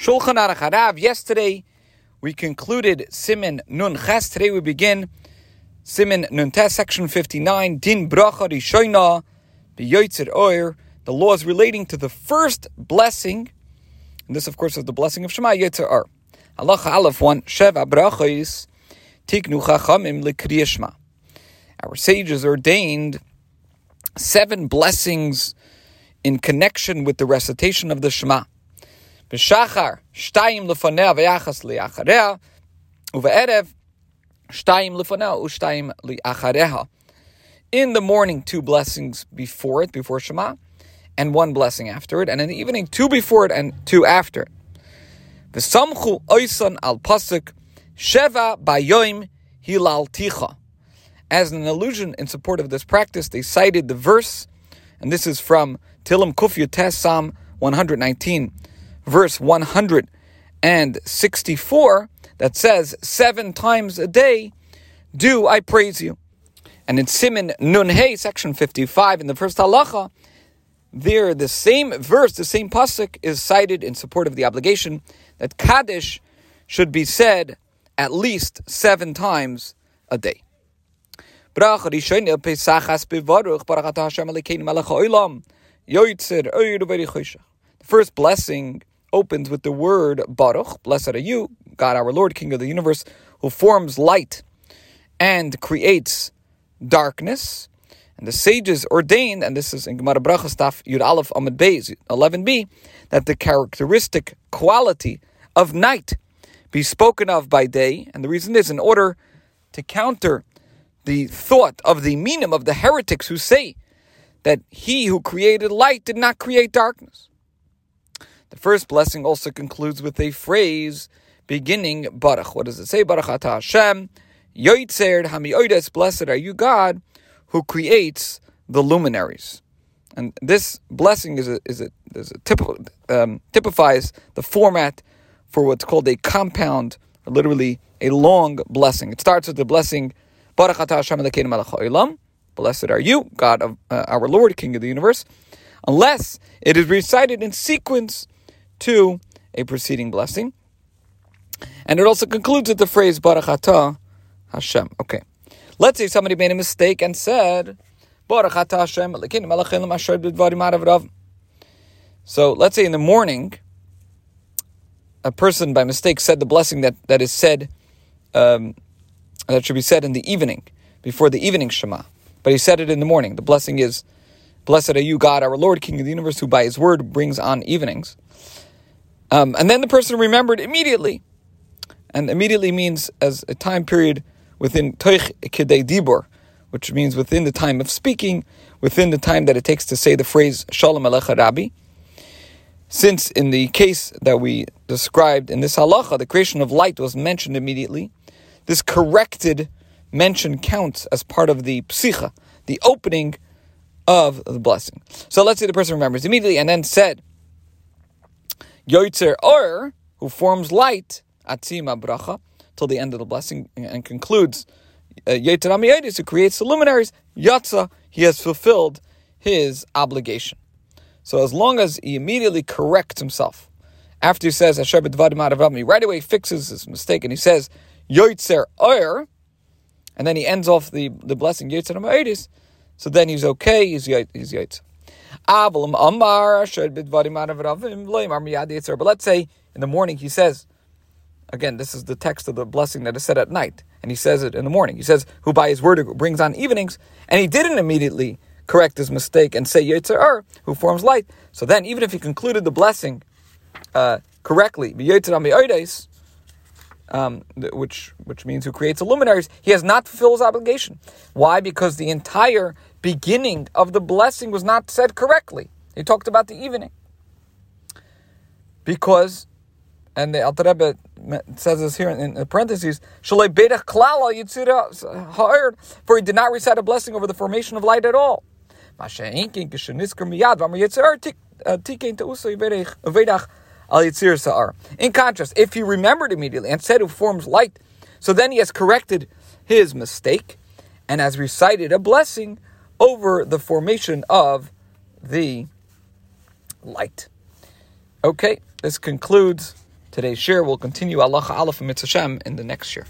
Shulchan Aruch Harav. Yesterday we concluded Simin Nun Ches. Today we begin Simin Nun Tes, section 59, Din Bracha Rishoina B'Yotzir Oir, the laws relating to the first blessing, and this of course is the blessing of Shema Yotzer Or. Halacha Aleph 1, Sheva Brachos Tiknu Chachamim L'Kriyashma. Our sages ordained seven blessings in connection with the recitation of the Shema. In the morning, two blessings before it, before Shema, and one blessing after it, and in the evening, two before it and two after it. V'samchu oisan al pasuk, sheva bayoim hilal ticha. As an allusion in support of this practice, they cited the verse, and this is from Tilim Kufya Tes Psalm 119, verse 164, that says, Seven times a day do I praise you. And in Simin Nun Hey, section 55, in the first halacha, there the same verse, the same pasuk is cited in support of the obligation that Kaddish should be said at least seven times a day. The first blessing opens with the word Baruch, blessed are you, God our Lord, King of the universe, who forms light and creates darkness. And the sages ordained, and this is in Gemara Brachos Daf Yud Aleph Amid Beis 11b, that the characteristic quality of night be spoken of by day. And the reason is in order to counter the thought of the meaning of the heretics who say that he who created light did not create darkness. The first blessing also concludes with a phrase beginning Baruch. What does it say? Baruch Ata Hashem, Yoitzer Hamioides, blessed are you, God, who creates the luminaries. And this blessing is a, is a, is a typical, um, typifies the format for what's called a compound, literally a long blessing. It starts with the blessing Baruch Ata Hashem Elokeinu Blessed are you, God of uh, our Lord, King of the universe, unless it is recited in sequence to a preceding blessing. And it also concludes with the phrase Baruch Hashem. Okay. Let's say somebody made a mistake and said, Baruch Hashem So let's say in the morning, a person by mistake said the blessing that, that is said, um, that should be said in the evening, before the evening Shema but he said it in the morning. The blessing is, Blessed are you, God, our Lord, King of the universe, who by his word brings on evenings. Um, and then the person remembered immediately. And immediately means as a time period within Toich Kedei Dibor, which means within the time of speaking, within the time that it takes to say the phrase Shalom Alecha Rabbi. Since in the case that we described in this halacha, the creation of light was mentioned immediately, this corrected mention counts as part of the psicha, the opening of the blessing. So let's say the person remembers immediately and then said, Yoitzer Or, who forms light, Atzima Bracha, till the end of the blessing and concludes, uh, Yoitzer Amiyadis, who creates the luminaries, Yatza, he has fulfilled his obligation. So as long as he immediately corrects himself, after he says, Asher right away fixes his mistake and he says, Yoitzer Or, and then he ends off the, the blessing Yitzhak Ma'edis, so then he's okay, he's he's Yitzhak. But let's say in the morning he says, again, this is the text of the blessing that is said at night, and he says it in the morning. He says, who by his word brings on evenings, and he didn't immediately correct his mistake and say Yitzhak who forms light. So then, even if he concluded the blessing uh, correctly, um, which which means who creates the luminaries, he has not fulfilled his obligation. Why? Because the entire beginning of the blessing was not said correctly. He talked about the evening. Because, and the Alter Rebbe says this here in, the parentheses, for he did not recite a blessing over the formation of light at all. Uh, Sa'ar. In contrast, if he remembered immediately and said who forms light, so then he has corrected his mistake and has recited a blessing over the formation of the light. Okay, this concludes today's share. We'll continue Allah Aleph Mitzvah in the next share.